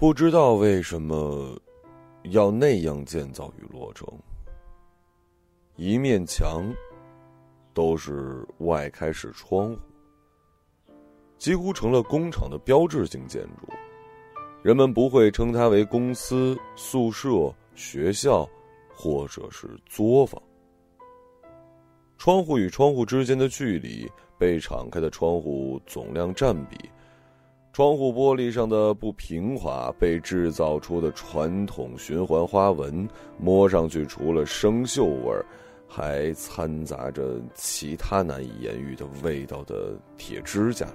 不知道为什么要那样建造与落成，一面墙都是外开式窗户，几乎成了工厂的标志性建筑。人们不会称它为公司、宿舍、学校，或者是作坊。窗户与窗户之间的距离，被敞开的窗户总量占比。窗户玻璃上的不平滑，被制造出的传统循环花纹，摸上去除了生锈味儿，还掺杂着其他难以言喻的味道的铁指甲。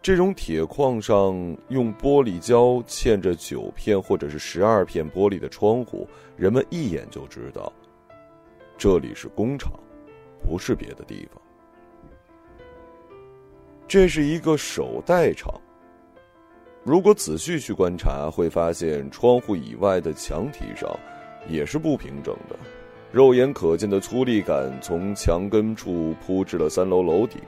这种铁矿上用玻璃胶嵌着九片或者是十二片玻璃的窗户，人们一眼就知道，这里是工厂，不是别的地方。这是一个手袋厂。如果仔细去观察，会发现窗户以外的墙体上也是不平整的，肉眼可见的粗砺感从墙根处铺至了三楼楼顶。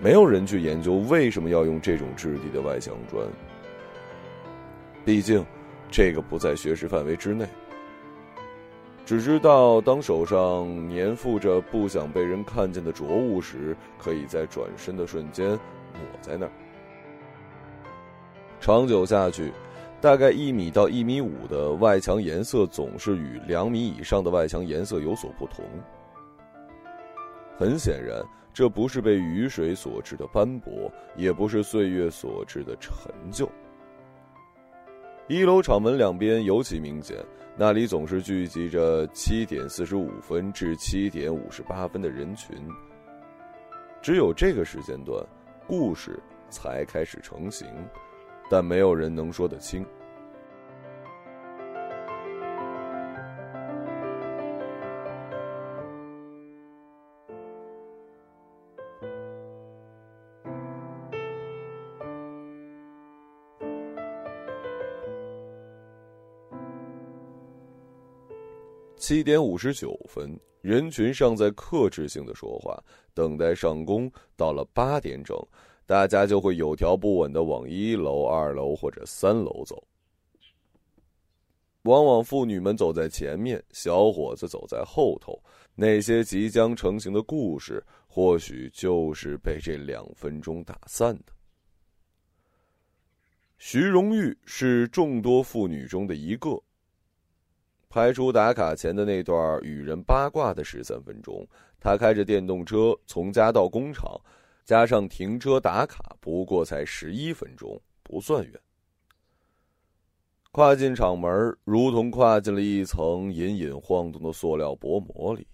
没有人去研究为什么要用这种质地的外墙砖，毕竟这个不在学识范围之内。只知道，当手上粘附着不想被人看见的浊物时，可以在转身的瞬间抹在那儿。长久下去，大概一米到一米五的外墙颜色总是与两米以上的外墙颜色有所不同。很显然，这不是被雨水所致的斑驳，也不是岁月所致的陈旧。一楼厂门两边尤其明显。那里总是聚集着七点四十五分至七点五十八分的人群。只有这个时间段，故事才开始成型，但没有人能说得清。七点五十九分，人群尚在克制性的说话，等待上工。到了八点整，大家就会有条不紊的往一楼、二楼或者三楼走。往往妇女们走在前面，小伙子走在后头。那些即将成型的故事，或许就是被这两分钟打散的。徐荣玉是众多妇女中的一个。排除打卡前的那段与人八卦的十三分钟，他开着电动车从家到工厂，加上停车打卡，不过才十一分钟，不算远。跨进厂门，如同跨进了一层隐隐晃动的塑料薄膜里，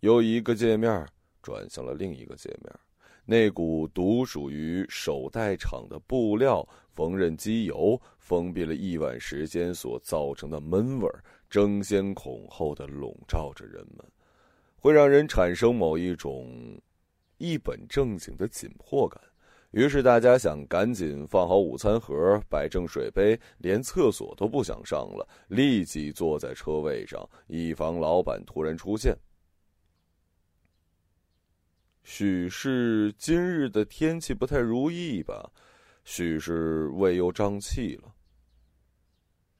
由一个界面转向了另一个界面。那股独属于手袋厂的布料、缝纫机油封闭了一晚时间所造成的闷味儿。争先恐后的笼罩着人们，会让人产生某一种一本正经的紧迫感。于是大家想赶紧放好午餐盒，摆正水杯，连厕所都不想上了，立即坐在车位上，以防老板突然出现。许是今日的天气不太如意吧？许是胃又胀气了。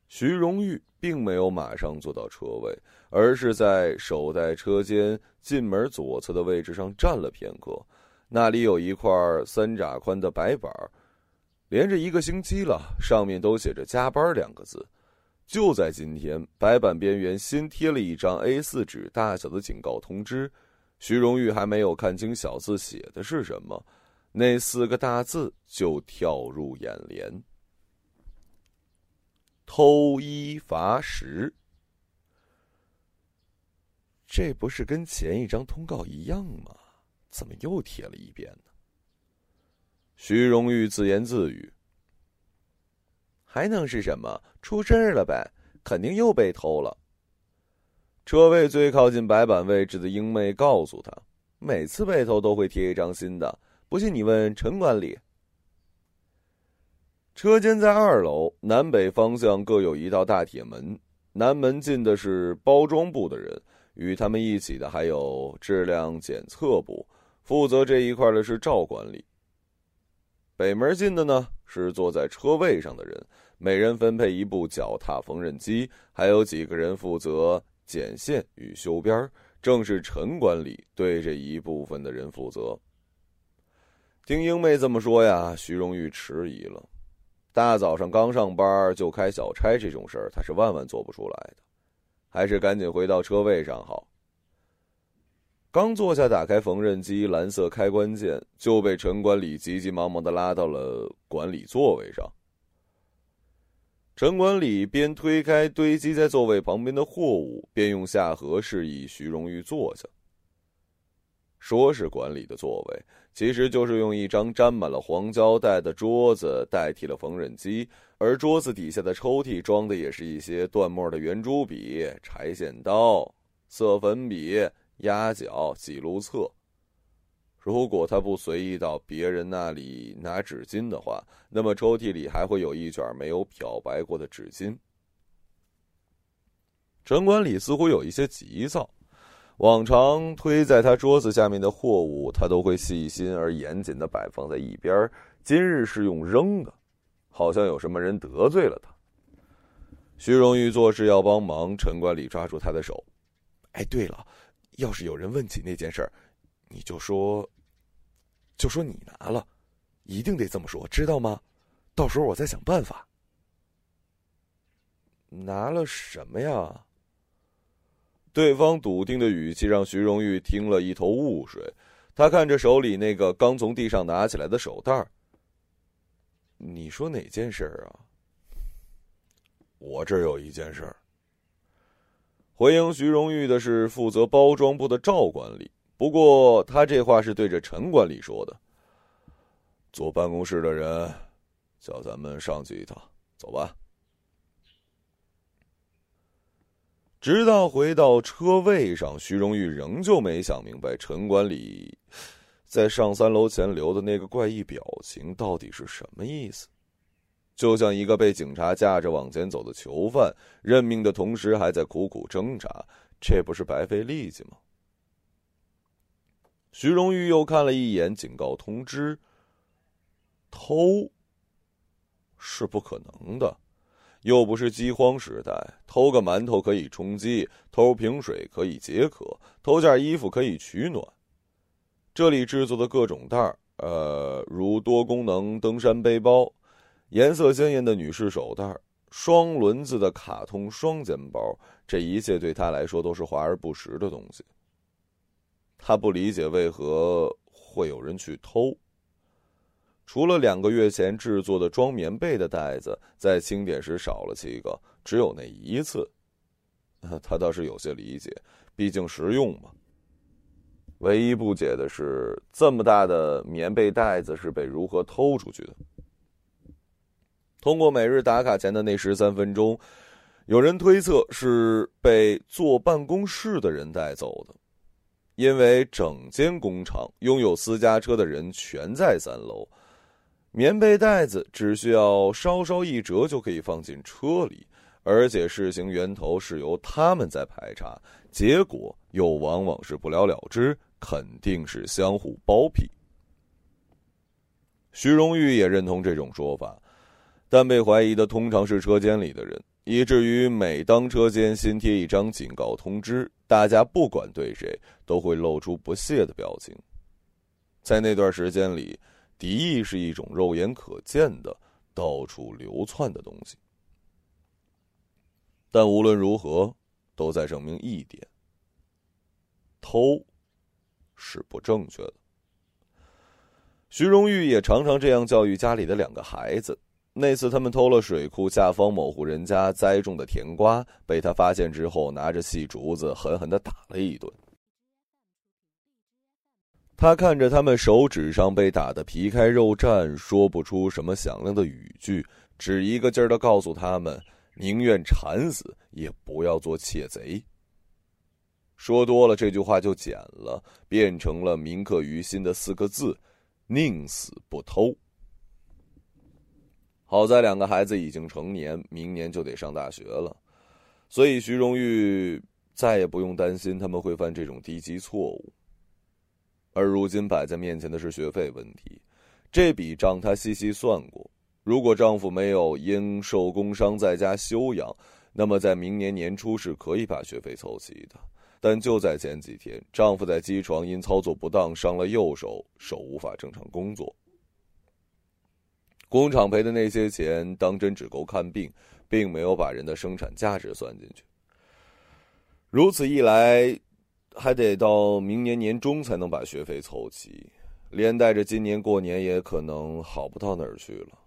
徐荣玉并没有马上坐到车位，而是在手袋车间进门左侧的位置上站了片刻。那里有一块三拃宽的白板，连着一个星期了，上面都写着“加班”两个字。就在今天，白板边缘新贴了一张 A4 纸大小的警告通知。徐荣玉还没有看清小字写的是什么，那四个大字就跳入眼帘。偷一罚十，这不是跟前一张通告一样吗？怎么又贴了一遍呢？徐荣玉自言自语：“还能是什么？出事儿了呗？肯定又被偷了。”车位最靠近白板位置的英妹告诉他：“每次被偷都会贴一张新的，不信你问陈管理。”车间在二楼南北方向各有一道大铁门，南门进的是包装部的人，与他们一起的还有质量检测部，负责这一块的是赵管理。北门进的呢是坐在车位上的人，每人分配一部脚踏缝纫机，还有几个人负责剪线与修边正是陈管理对这一部分的人负责。听英妹这么说呀，徐荣玉迟疑了。大早上刚上班就开小差这种事儿，他是万万做不出来的，还是赶紧回到车位上好。刚坐下，打开缝纫机蓝色开关键，就被陈管理急急忙忙的拉到了管理座位上。陈管理边推开堆积在座位旁边的货物，边用下颌示意徐荣玉坐下。说是管理的座位，其实就是用一张沾满了黄胶带的桌子代替了缝纫机，而桌子底下的抽屉装的也是一些断末的圆珠笔、柴线刀、色粉笔。压脚记录册。如果他不随意到别人那里拿纸巾的话，那么抽屉里还会有一卷没有漂白过的纸巾。陈管理似乎有一些急躁，往常推在他桌子下面的货物，他都会细心而严谨的摆放在一边。今日是用扔的，好像有什么人得罪了他。徐荣玉做事要帮忙，陈管理抓住他的手：“哎，对了。”要是有人问起那件事，你就说，就说你拿了，一定得这么说，知道吗？到时候我再想办法。拿了什么呀？对方笃定的语气让徐荣玉听了一头雾水。他看着手里那个刚从地上拿起来的手袋你说哪件事儿啊？我这儿有一件事儿。回应徐荣玉的是负责包装部的赵管理，不过他这话是对着陈管理说的。坐办公室的人，叫咱们上去一趟，走吧。直到回到车位上，徐荣玉仍旧没想明白陈管理在上三楼前留的那个怪异表情到底是什么意思。就像一个被警察架着往前走的囚犯，认命的同时还在苦苦挣扎，这不是白费力气吗？徐荣玉又看了一眼警告通知，偷是不可能的，又不是饥荒时代，偷个馒头可以充饥，偷瓶水可以解渴，偷件衣服可以取暖。这里制作的各种袋儿，呃，如多功能登山背包。颜色鲜艳的女士手袋，双轮子的卡通双肩包，这一切对他来说都是华而不实的东西。他不理解为何会有人去偷。除了两个月前制作的装棉被的袋子，在清点时少了七个，只有那一次。他倒是有些理解，毕竟实用嘛。唯一不解的是，这么大的棉被袋子是被如何偷出去的？通过每日打卡前的那十三分钟，有人推测是被坐办公室的人带走的，因为整间工厂拥有私家车的人全在三楼，棉被袋子只需要稍稍一折就可以放进车里，而且事情源头是由他们在排查，结果又往往是不了了之，肯定是相互包庇。徐荣玉也认同这种说法。但被怀疑的通常是车间里的人，以至于每当车间新贴一张警告通知，大家不管对谁都会露出不屑的表情。在那段时间里，敌意是一种肉眼可见的、到处流窜的东西。但无论如何，都在证明一点：偷是不正确的。徐荣玉也常常这样教育家里的两个孩子。那次他们偷了水库下方某户人家栽种的甜瓜，被他发现之后，拿着细竹子狠狠的打了一顿。他看着他们手指上被打得皮开肉绽，说不出什么响亮的语句，只一个劲儿的告诉他们：宁愿惨死，也不要做窃贼。说多了，这句话就简了，变成了铭刻于心的四个字：宁死不偷。好在两个孩子已经成年，明年就得上大学了，所以徐荣玉再也不用担心他们会犯这种低级错误。而如今摆在面前的是学费问题，这笔账她细细算过，如果丈夫没有因受工伤在家休养，那么在明年年初是可以把学费凑齐的。但就在前几天，丈夫在机床因操作不当伤了右手，手无法正常工作。工厂赔的那些钱，当真只够看病，并没有把人的生产价值算进去。如此一来，还得到明年年中才能把学费凑齐，连带着今年过年也可能好不到哪儿去了。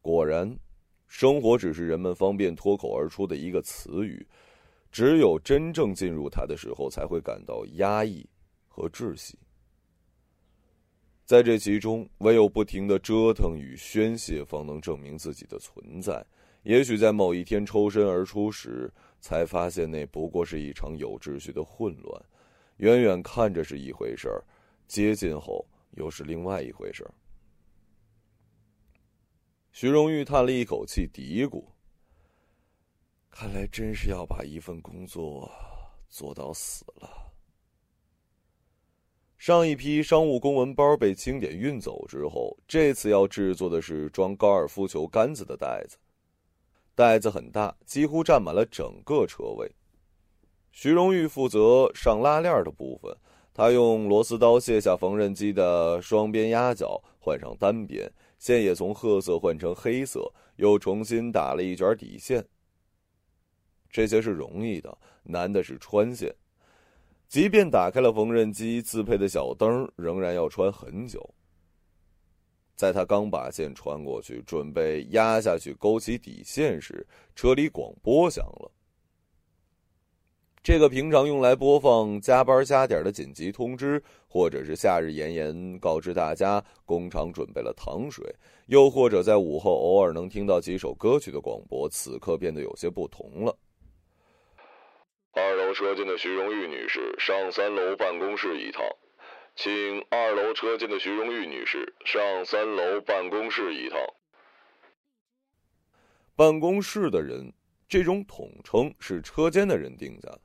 果然，生活只是人们方便脱口而出的一个词语。只有真正进入它的时候，才会感到压抑和窒息。在这其中，唯有不停的折腾与宣泄，方能证明自己的存在。也许在某一天抽身而出时，才发现那不过是一场有秩序的混乱。远远看着是一回事儿，接近后又是另外一回事儿。徐荣玉叹了一口气，嘀咕。看来真是要把一份工作做到死了。上一批商务公文包被清点运走之后，这次要制作的是装高尔夫球杆子的袋子。袋子很大，几乎占满了整个车位。徐荣玉负责上拉链的部分，他用螺丝刀卸下缝纫机的双边压脚，换上单边线，也从褐色换成黑色，又重新打了一卷底线。这些是容易的，难的是穿线。即便打开了缝纫机，自配的小灯仍然要穿很久。在他刚把线穿过去，准备压下去勾起底线时，车里广播响了。这个平常用来播放加班加点的紧急通知，或者是夏日炎炎告知大家工厂准备了糖水，又或者在午后偶尔能听到几首歌曲的广播，此刻变得有些不同了。二楼车间的徐荣玉女士上三楼办公室一趟，请二楼车间的徐荣玉女士上三楼办公室一趟。办公室的人这种统称是车间的人定下的。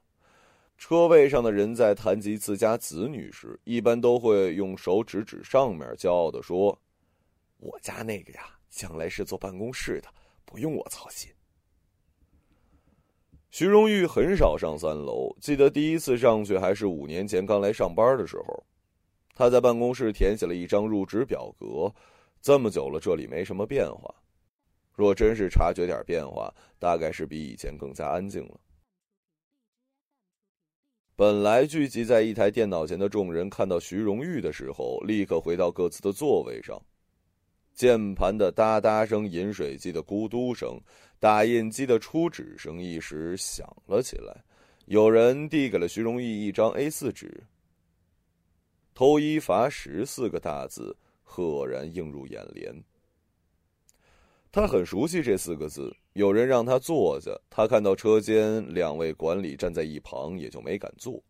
车位上的人在谈及自家子女时，一般都会用手指指上面，骄傲地说：“我家那个呀，将来是做办公室的，不用我操心。”徐荣玉很少上三楼，记得第一次上去还是五年前刚来上班的时候。他在办公室填写了一张入职表格，这么久了，这里没什么变化。若真是察觉点变化，大概是比以前更加安静了。本来聚集在一台电脑前的众人，看到徐荣玉的时候，立刻回到各自的座位上。键盘的哒哒声，饮水机的咕嘟声，打印机的出纸声一时响了起来。有人递给了徐荣誉一张 A 四纸，“偷一罚十”四个大字赫然映入眼帘。他很熟悉这四个字。有人让他坐下，他看到车间两位管理站在一旁，也就没敢坐。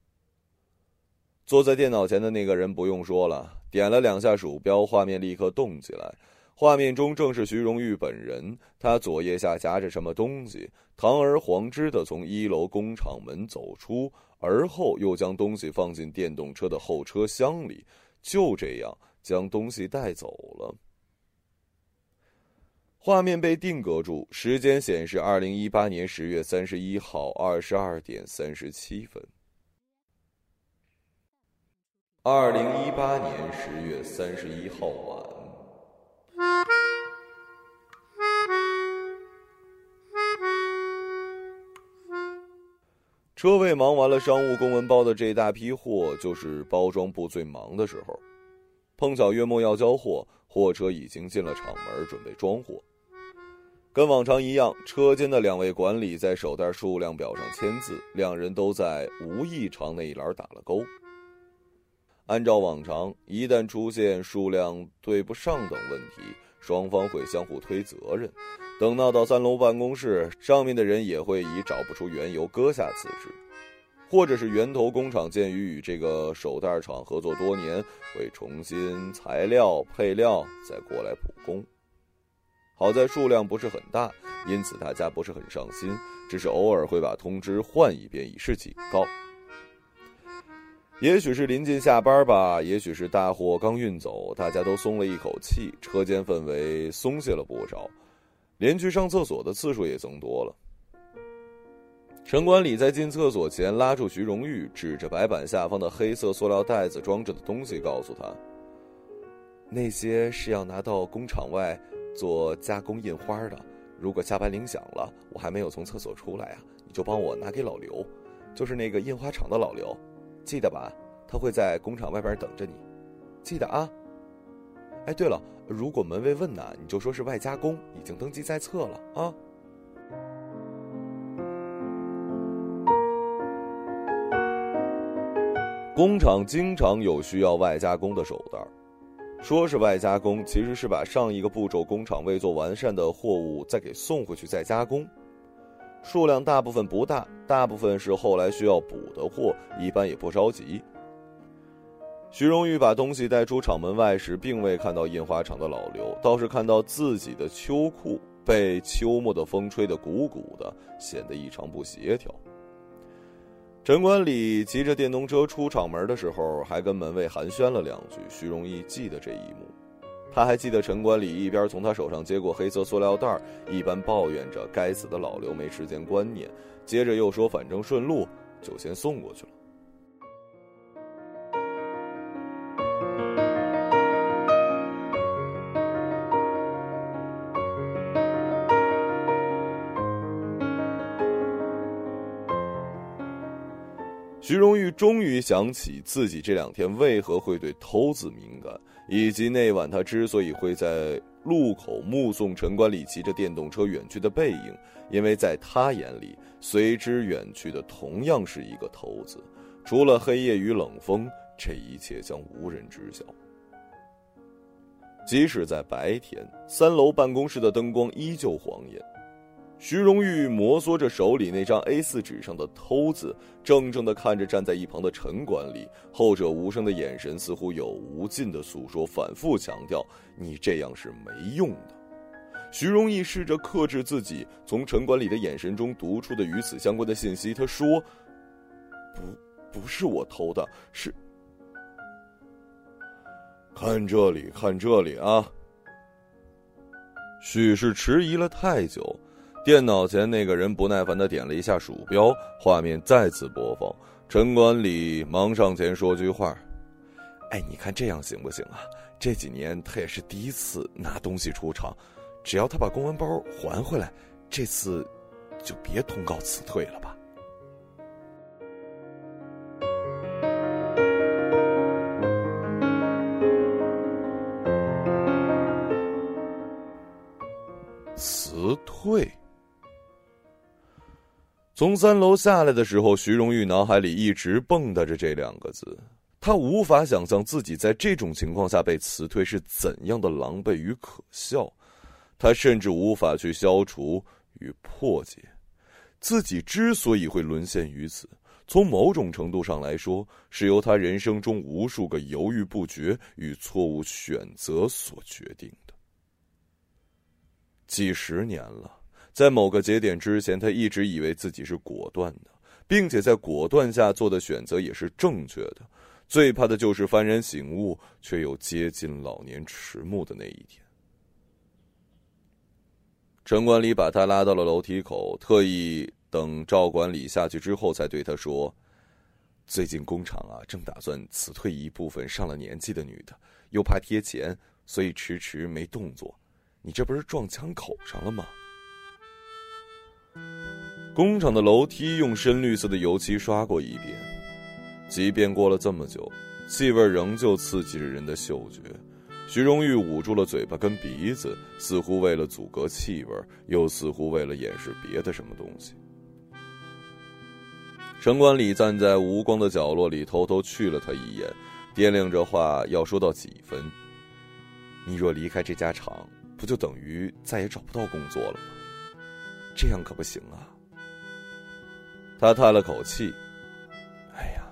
坐在电脑前的那个人不用说了，点了两下鼠标，画面立刻动起来。画面中正是徐荣玉本人，他左腋下夹着什么东西，堂而皇之的从一楼工厂门走出，而后又将东西放进电动车的后车厢里，就这样将东西带走了。画面被定格住，时间显示二零一八年十月三十一号二十二点三十七分。二零一八年十月三十一号晚。车位忙完了商务公文包的这大批货，就是包装部最忙的时候。碰巧月末要交货，货车已经进了厂门，准备装货。跟往常一样，车间的两位管理在手袋数量表上签字，两人都在无异常那一栏打了勾。按照往常，一旦出现数量对不上等问题，双方会相互推责任。等闹到三楼办公室，上面的人也会以找不出缘由搁下辞职，或者是源头工厂鉴于与这个手袋厂合作多年，会重新材料配料再过来补工。好在数量不是很大，因此大家不是很上心，只是偶尔会把通知换一遍以示警告。也许是临近下班吧，也许是大货刚运走，大家都松了一口气，车间氛围松懈了不少，连去上厕所的次数也增多了。陈管理在进厕所前拉住徐荣玉，指着白板下方的黑色塑料袋子装着的东西，告诉他：“那些是要拿到工厂外做加工印花的。如果下班铃响了，我还没有从厕所出来啊，你就帮我拿给老刘，就是那个印花厂的老刘。”记得吧，他会在工厂外边等着你，记得啊。哎，对了，如果门卫问呢，你就说是外加工，已经登记在册了啊。工厂经常有需要外加工的手段，说是外加工，其实是把上一个步骤工厂未做完善的货物再给送回去再加工。数量大部分不大，大部分是后来需要补的货，一般也不着急。徐荣玉把东西带出厂门外时，并未看到印花厂的老刘，倒是看到自己的秋裤被秋末的风吹得鼓鼓的，显得异常不协调。陈管理骑着电动车出厂门的时候，还跟门卫寒暄了两句。徐荣义记得这一幕。他还记得陈管理一边从他手上接过黑色塑料袋，一边抱怨着“该死的老刘没时间观念”，接着又说“反正顺路，就先送过去了”。徐荣玉终于想起自己这两天为何会对“偷”字敏感。以及那晚，他之所以会在路口目送陈冠礼骑着电动车远去的背影，因为在他眼里，随之远去的同样是一个偷子。除了黑夜与冷风，这一切将无人知晓。即使在白天，三楼办公室的灯光依旧晃眼。徐荣玉摩挲着手里那张 A4 纸上的“偷”字，怔怔地看着站在一旁的陈管理，后者无声的眼神似乎有无尽的诉说，反复强调：“你这样是没用的。”徐荣义试着克制自己从陈管理的眼神中读出的与此相关的信息，他说：“不，不是我偷的，是……看这里，看这里啊！”许是迟疑了太久。电脑前那个人不耐烦的点了一下鼠标，画面再次播放。陈管理忙上前说句话：“哎，你看这样行不行啊？这几年他也是第一次拿东西出厂，只要他把公文包还回来，这次就别通告辞退了吧。”辞退。从三楼下来的时候，徐荣玉脑海里一直蹦跶着这两个字。他无法想象自己在这种情况下被辞退是怎样的狼狈与可笑。他甚至无法去消除与破解自己之所以会沦陷于此。从某种程度上来说，是由他人生中无数个犹豫不决与错误选择所决定的。几十年了。在某个节点之前，他一直以为自己是果断的，并且在果断下做的选择也是正确的。最怕的就是幡然醒悟，却又接近老年迟暮的那一天。陈管理把他拉到了楼梯口，特意等赵管理下去之后，才对他说：“最近工厂啊，正打算辞退一部分上了年纪的女的，又怕贴钱，所以迟迟没动作。你这不是撞枪口上了吗？”工厂的楼梯用深绿色的油漆刷过一遍，即便过了这么久，气味仍旧刺激着人的嗅觉。徐荣玉捂住了嘴巴跟鼻子，似乎为了阻隔气味，又似乎为了掩饰别的什么东西。城管里站在无光的角落里，偷偷去了他一眼，掂量着话要说到几分。你若离开这家厂，不就等于再也找不到工作了吗？这样可不行啊。他叹了口气：“哎呀，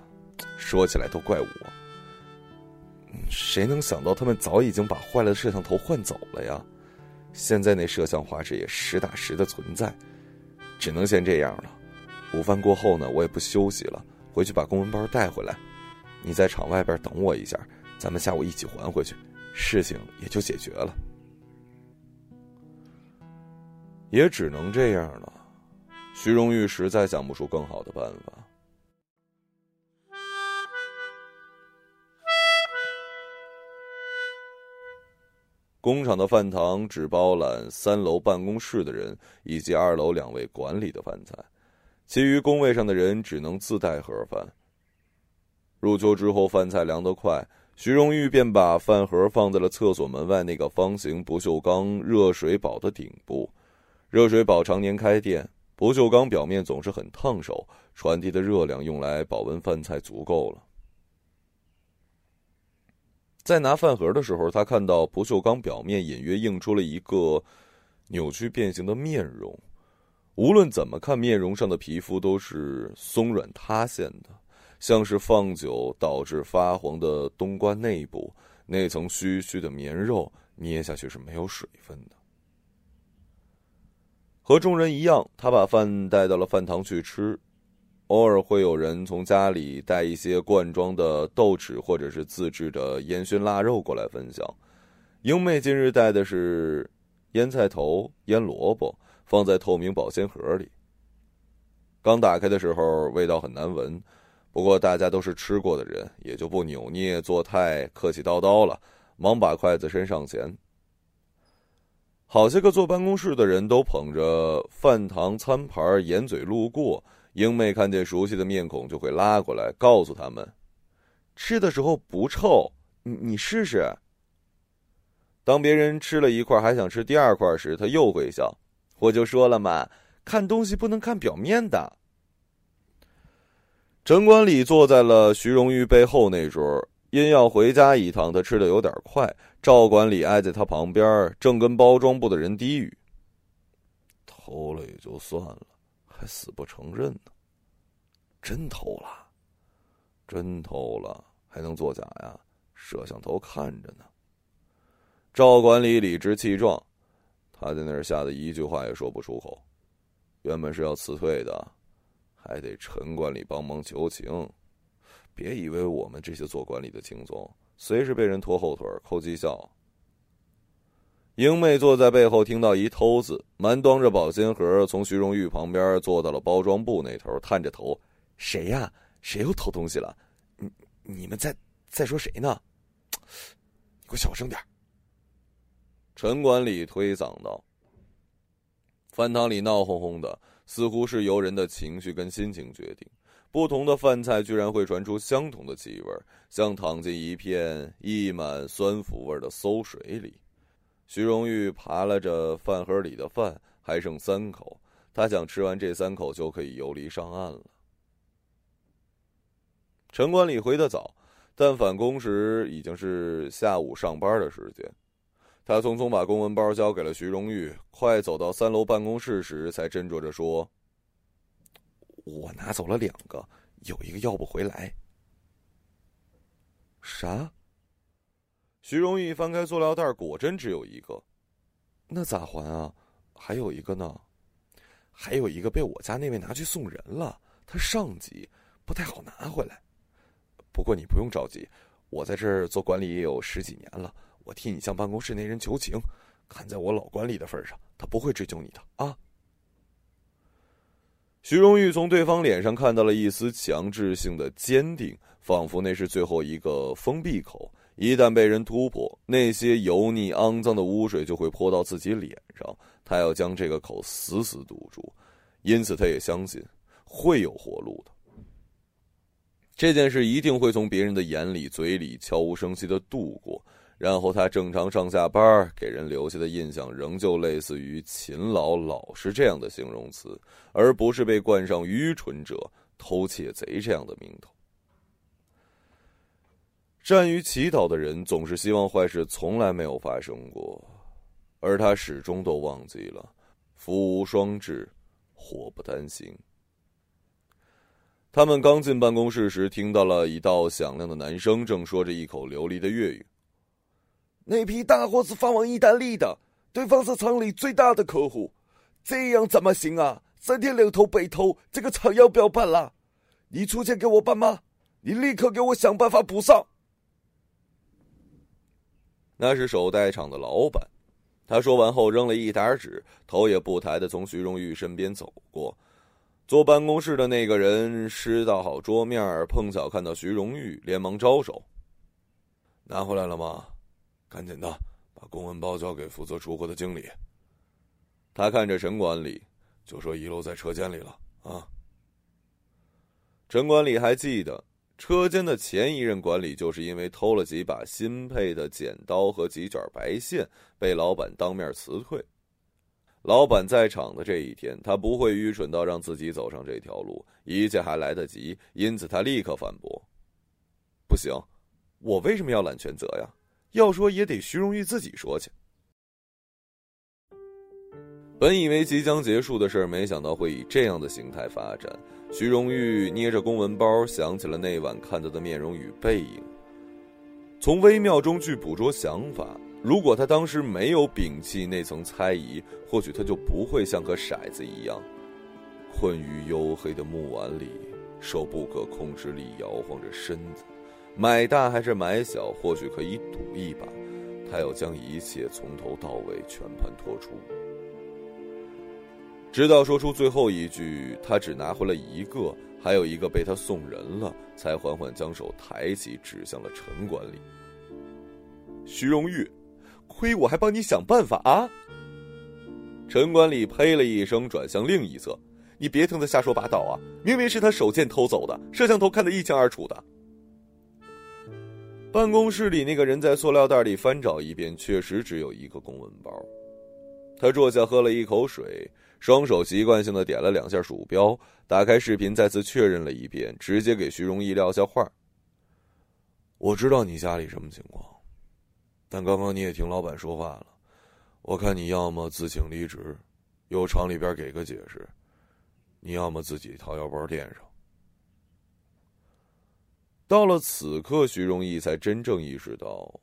说起来都怪我。谁能想到他们早已经把坏了的摄像头换走了呀？现在那摄像画质也实打实的存在，只能先这样了。午饭过后呢，我也不休息了，回去把公文包带回来。你在厂外边等我一下，咱们下午一起还回去，事情也就解决了。也只能这样了。徐荣玉实在想不出更好的办法。工厂的饭堂只包揽三楼办公室的人以及二楼两位管理的饭菜，其余工位上的人只能自带盒饭。入秋之后，饭菜凉得快，徐荣玉便把饭盒放在了厕所门外那个方形不锈钢热水宝的顶部。热水宝常年开店，不锈钢表面总是很烫手，传递的热量用来保温饭菜足够了。在拿饭盒的时候，他看到不锈钢表面隐约映出了一个扭曲变形的面容。无论怎么看，面容上的皮肤都是松软塌陷的，像是放久导致发黄的冬瓜内部那层虚虚的绵肉，捏下去是没有水分的。和众人一样，他把饭带到了饭堂去吃。偶尔会有人从家里带一些罐装的豆豉或者是自制的烟熏腊肉过来分享。英妹今日带的是腌菜头、腌萝卜，放在透明保鲜盒里。刚打开的时候，味道很难闻，不过大家都是吃过的人，也就不扭捏作态、客气叨叨了，忙把筷子伸上前。好些个坐办公室的人都捧着饭堂餐盘掩嘴路过。英妹看见熟悉的面孔，就会拉过来告诉他们：“吃的时候不臭，你你试试。”当别人吃了一块还想吃第二块时，他又会笑：“我就说了嘛，看东西不能看表面的。”陈管理坐在了徐荣玉背后那桌，因要回家一趟，他吃的有点快。赵管理挨在他旁边，正跟包装部的人低语：“偷了也就算了。”还死不承认呢！真偷了，真偷了，还能作假呀？摄像头看着呢。赵管理理直气壮，他在那儿吓得一句话也说不出口。原本是要辞退的，还得陈管理帮忙求情。别以为我们这些做管理的轻松，随时被人拖后腿、扣绩效。英妹坐在背后，听到一偷字，满端着保鲜盒，从徐荣玉旁边坐到了包装部那头，探着头：“谁呀？谁又偷东西了？你你们在在说谁呢？你给我小声点陈管理推搡道。饭堂里闹哄哄的，似乎是由人的情绪跟心情决定，不同的饭菜居然会传出相同的气味，像躺进一片溢满酸腐味的馊水里。徐荣玉扒拉着饭盒里的饭，还剩三口。他想吃完这三口就可以游离上岸了。陈管理回得早，但返工时已经是下午上班的时间。他匆匆把公文包交给了徐荣玉，快走到三楼办公室时，才斟酌着说：“我拿走了两个，有一个要不回来。”啥？徐荣义翻开塑料袋，果真只有一个，那咋还啊？还有一个呢，还有一个被我家那位拿去送人了，他上级不太好拿回来。不过你不用着急，我在这儿做管理也有十几年了，我替你向办公室那人求情，看在我老管理的份上，他不会追究你的啊。徐荣玉从对方脸上看到了一丝强制性的坚定，仿佛那是最后一个封闭口。一旦被人突破，那些油腻肮脏的污水就会泼到自己脸上。他要将这个口死死堵住，因此他也相信会有活路的。这件事一定会从别人的眼里、嘴里悄无声息的度过，然后他正常上下班，给人留下的印象仍旧类似于勤劳、老实这样的形容词，而不是被冠上愚蠢者、偷窃贼这样的名头。善于祈祷的人总是希望坏事从来没有发生过，而他始终都忘记了“福无双至，祸不单行”。他们刚进办公室时，听到了一道响亮的男声，正说着一口流利的粤语：“那批大货是发往意大利的，对方是厂里最大的客户，这样怎么行啊？三天两头被偷，这个厂要不要办了？你出钱给我办吗？你立刻给我想办法补上。那是手袋厂的老板，他说完后扔了一沓纸，头也不抬的从徐荣玉身边走过。坐办公室的那个人拾到好桌面，碰巧看到徐荣玉，连忙招手：“拿回来了吗？赶紧的，把公文包交给负责出货的经理。”他看着陈管理，就说遗漏在车间里了啊。陈管理还记得。车间的前一任管理就是因为偷了几把新配的剪刀和几卷白线，被老板当面辞退。老板在场的这一天，他不会愚蠢到让自己走上这条路，一切还来得及，因此他立刻反驳：“不行，我为什么要揽全责呀？要说也得徐荣玉自己说去。”本以为即将结束的事没想到会以这样的形态发展。徐荣玉捏着公文包，想起了那晚看到的面容与背影。从微妙中去捕捉想法。如果他当时没有摒弃那层猜疑，或许他就不会像个骰子一样，困于黝黑的木碗里，受不可控制力摇晃着身子。买大还是买小，或许可以赌一把。他要将一切从头到尾全盘托出。直到说出最后一句，他只拿回了一个，还有一个被他送人了，才缓缓将手抬起，指向了陈管理。徐荣玉，亏我还帮你想办法啊！陈管理呸了一声，转向另一侧：“你别听他瞎说八道啊！明明是他手贱偷走的，摄像头看得一清二楚的。”办公室里那个人在塑料袋里翻找一遍，确实只有一个公文包。他坐下，喝了一口水。双手习惯性的点了两下鼠标，打开视频，再次确认了一遍，直接给徐荣义撂下话：“我知道你家里什么情况，但刚刚你也听老板说话了，我看你要么自请离职，由厂里边给个解释；你要么自己掏腰包垫上。”到了此刻，徐荣义才真正意识到，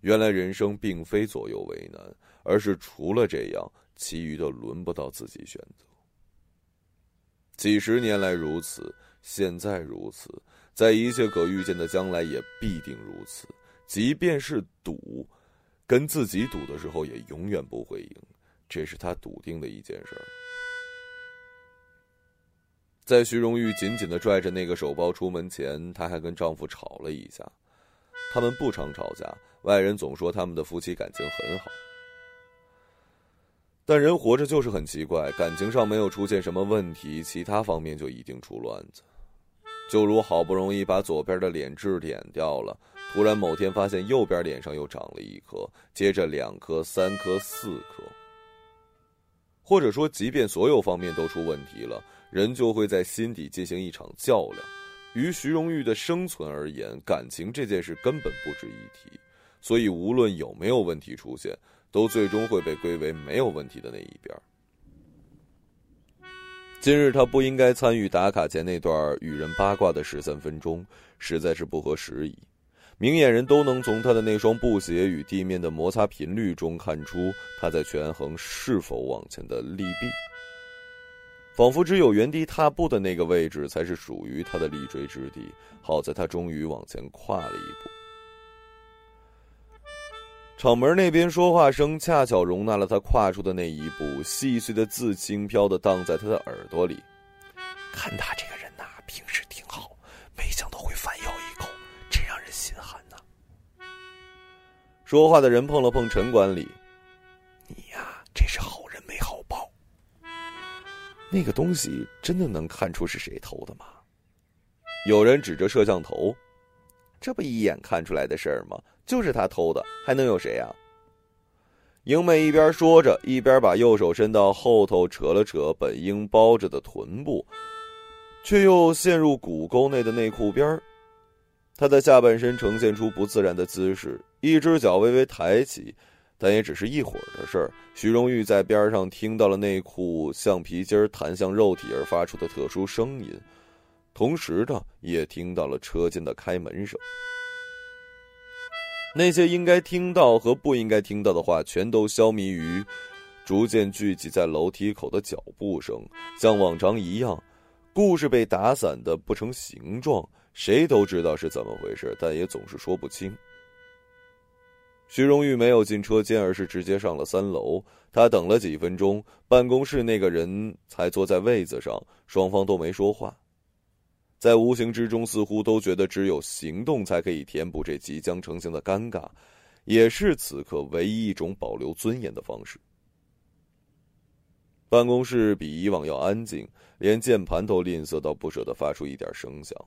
原来人生并非左右为难，而是除了这样。其余的轮不到自己选择。几十年来如此，现在如此，在一切可预见的将来也必定如此。即便是赌，跟自己赌的时候也永远不会赢，这是他笃定的一件事儿。在徐荣玉紧紧的拽着那个手包出门前，她还跟丈夫吵了一下。他们不常吵架，外人总说他们的夫妻感情很好。但人活着就是很奇怪，感情上没有出现什么问题，其他方面就一定出乱子。就如好不容易把左边的脸痣点掉了，突然某天发现右边脸上又长了一颗，接着两颗、三颗、四颗。或者说，即便所有方面都出问题了，人就会在心底进行一场较量。于徐荣玉的生存而言，感情这件事根本不值一提，所以无论有没有问题出现。都最终会被归为没有问题的那一边。今日他不应该参与打卡前那段与人八卦的十三分钟，实在是不合时宜。明眼人都能从他的那双布鞋与地面的摩擦频率中看出他在权衡是否往前的利弊。仿佛只有原地踏步的那个位置才是属于他的立锥之地。好在他终于往前跨了一步。厂门那边说话声恰巧容纳了他跨出的那一步，细碎的字轻飘的荡在他的耳朵里。看他这个人呐，平时说话的人碰了碰陈管理：“你呀，这是好人没好报。那个东西真的能看出是谁偷的吗？”有人指着摄像头：“这不一眼看出来的事儿吗？”就是他偷的，还能有谁呀？英美一边说着，一边把右手伸到后头扯了扯本应包着的臀部，却又陷入骨沟内的内裤边儿。他的下半身呈现出不自然的姿势，一只脚微微抬起，但也只是一会儿的事儿。徐荣玉在边上听到了内裤橡皮筋弹向肉体而发出的特殊声音，同时的也听到了车间的开门声。那些应该听到和不应该听到的话，全都消弭于逐渐聚集在楼梯口的脚步声。像往常一样，故事被打散的不成形状，谁都知道是怎么回事，但也总是说不清。徐荣玉没有进车间，而是直接上了三楼。他等了几分钟，办公室那个人才坐在位子上，双方都没说话。在无形之中，似乎都觉得只有行动才可以填补这即将成型的尴尬，也是此刻唯一一种保留尊严的方式。办公室比以往要安静，连键盘都吝啬到不舍得发出一点声响。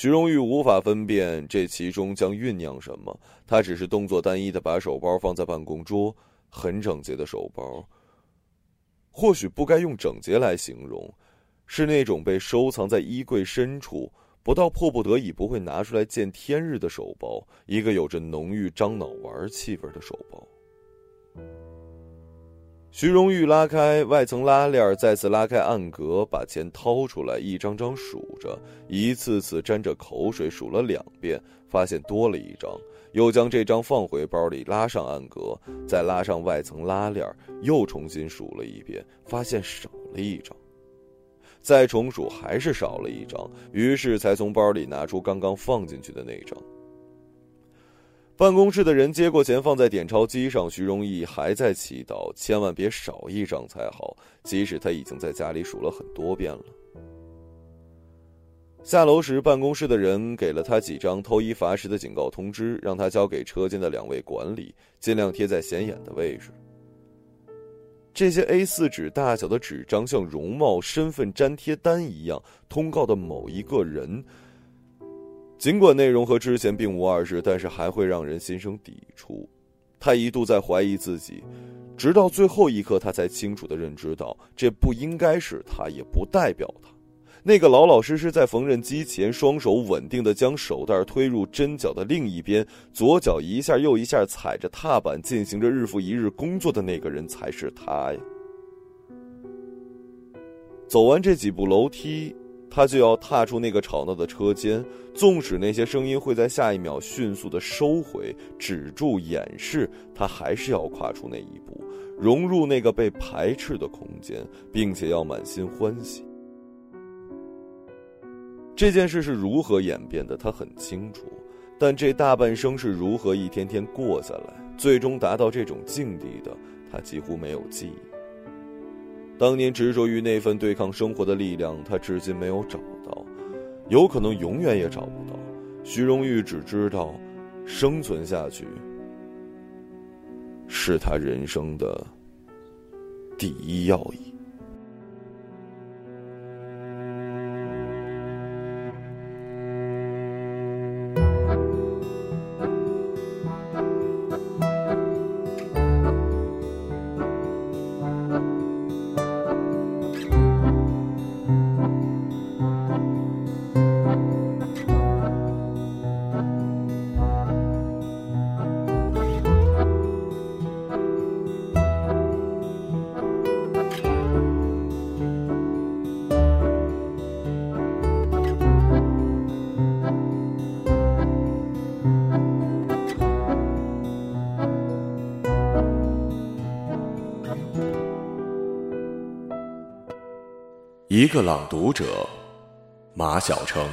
徐荣玉无法分辨这其中将酝酿什么，他只是动作单一的把手包放在办公桌，很整洁的手包。或许不该用整洁来形容，是那种被收藏在衣柜深处，不到迫不得已不会拿出来见天日的手包，一个有着浓郁樟脑丸气味的手包。徐荣玉拉开外层拉链，再次拉开暗格，把钱掏出来，一张张数着，一次次沾着口水数了两遍，发现多了一张，又将这张放回包里，拉上暗格，再拉上外层拉链，又重新数了一遍，发现少了一张，再重数还是少了一张，于是才从包里拿出刚刚放进去的那张。办公室的人接过钱，放在点钞机上。徐荣义还在祈祷，千万别少一张才好。即使他已经在家里数了很多遍了。下楼时，办公室的人给了他几张偷衣罚食的警告通知，让他交给车间的两位管理，尽量贴在显眼的位置。这些 A 四纸大小的纸张，像容貌、身份粘贴单一样，通告的某一个人。尽管内容和之前并无二致，但是还会让人心生抵触。他一度在怀疑自己，直到最后一刻，他才清楚的认知到，这不应该是他，也不代表他。那个老老实实在缝纫机前，双手稳定的将手袋推入针脚的另一边，左脚一下又一下踩着踏板，进行着日复一日工作的那个人，才是他呀。走完这几步楼梯。他就要踏出那个吵闹的车间，纵使那些声音会在下一秒迅速的收回、止住、掩饰，他还是要跨出那一步，融入那个被排斥的空间，并且要满心欢喜。这件事是如何演变的，他很清楚，但这大半生是如何一天天过下来，最终达到这种境地的，他几乎没有记忆。当年执着于那份对抗生活的力量，他至今没有找到，有可能永远也找不到。徐荣玉只知道，生存下去是他人生的第一要义。一个朗读者，马晓成。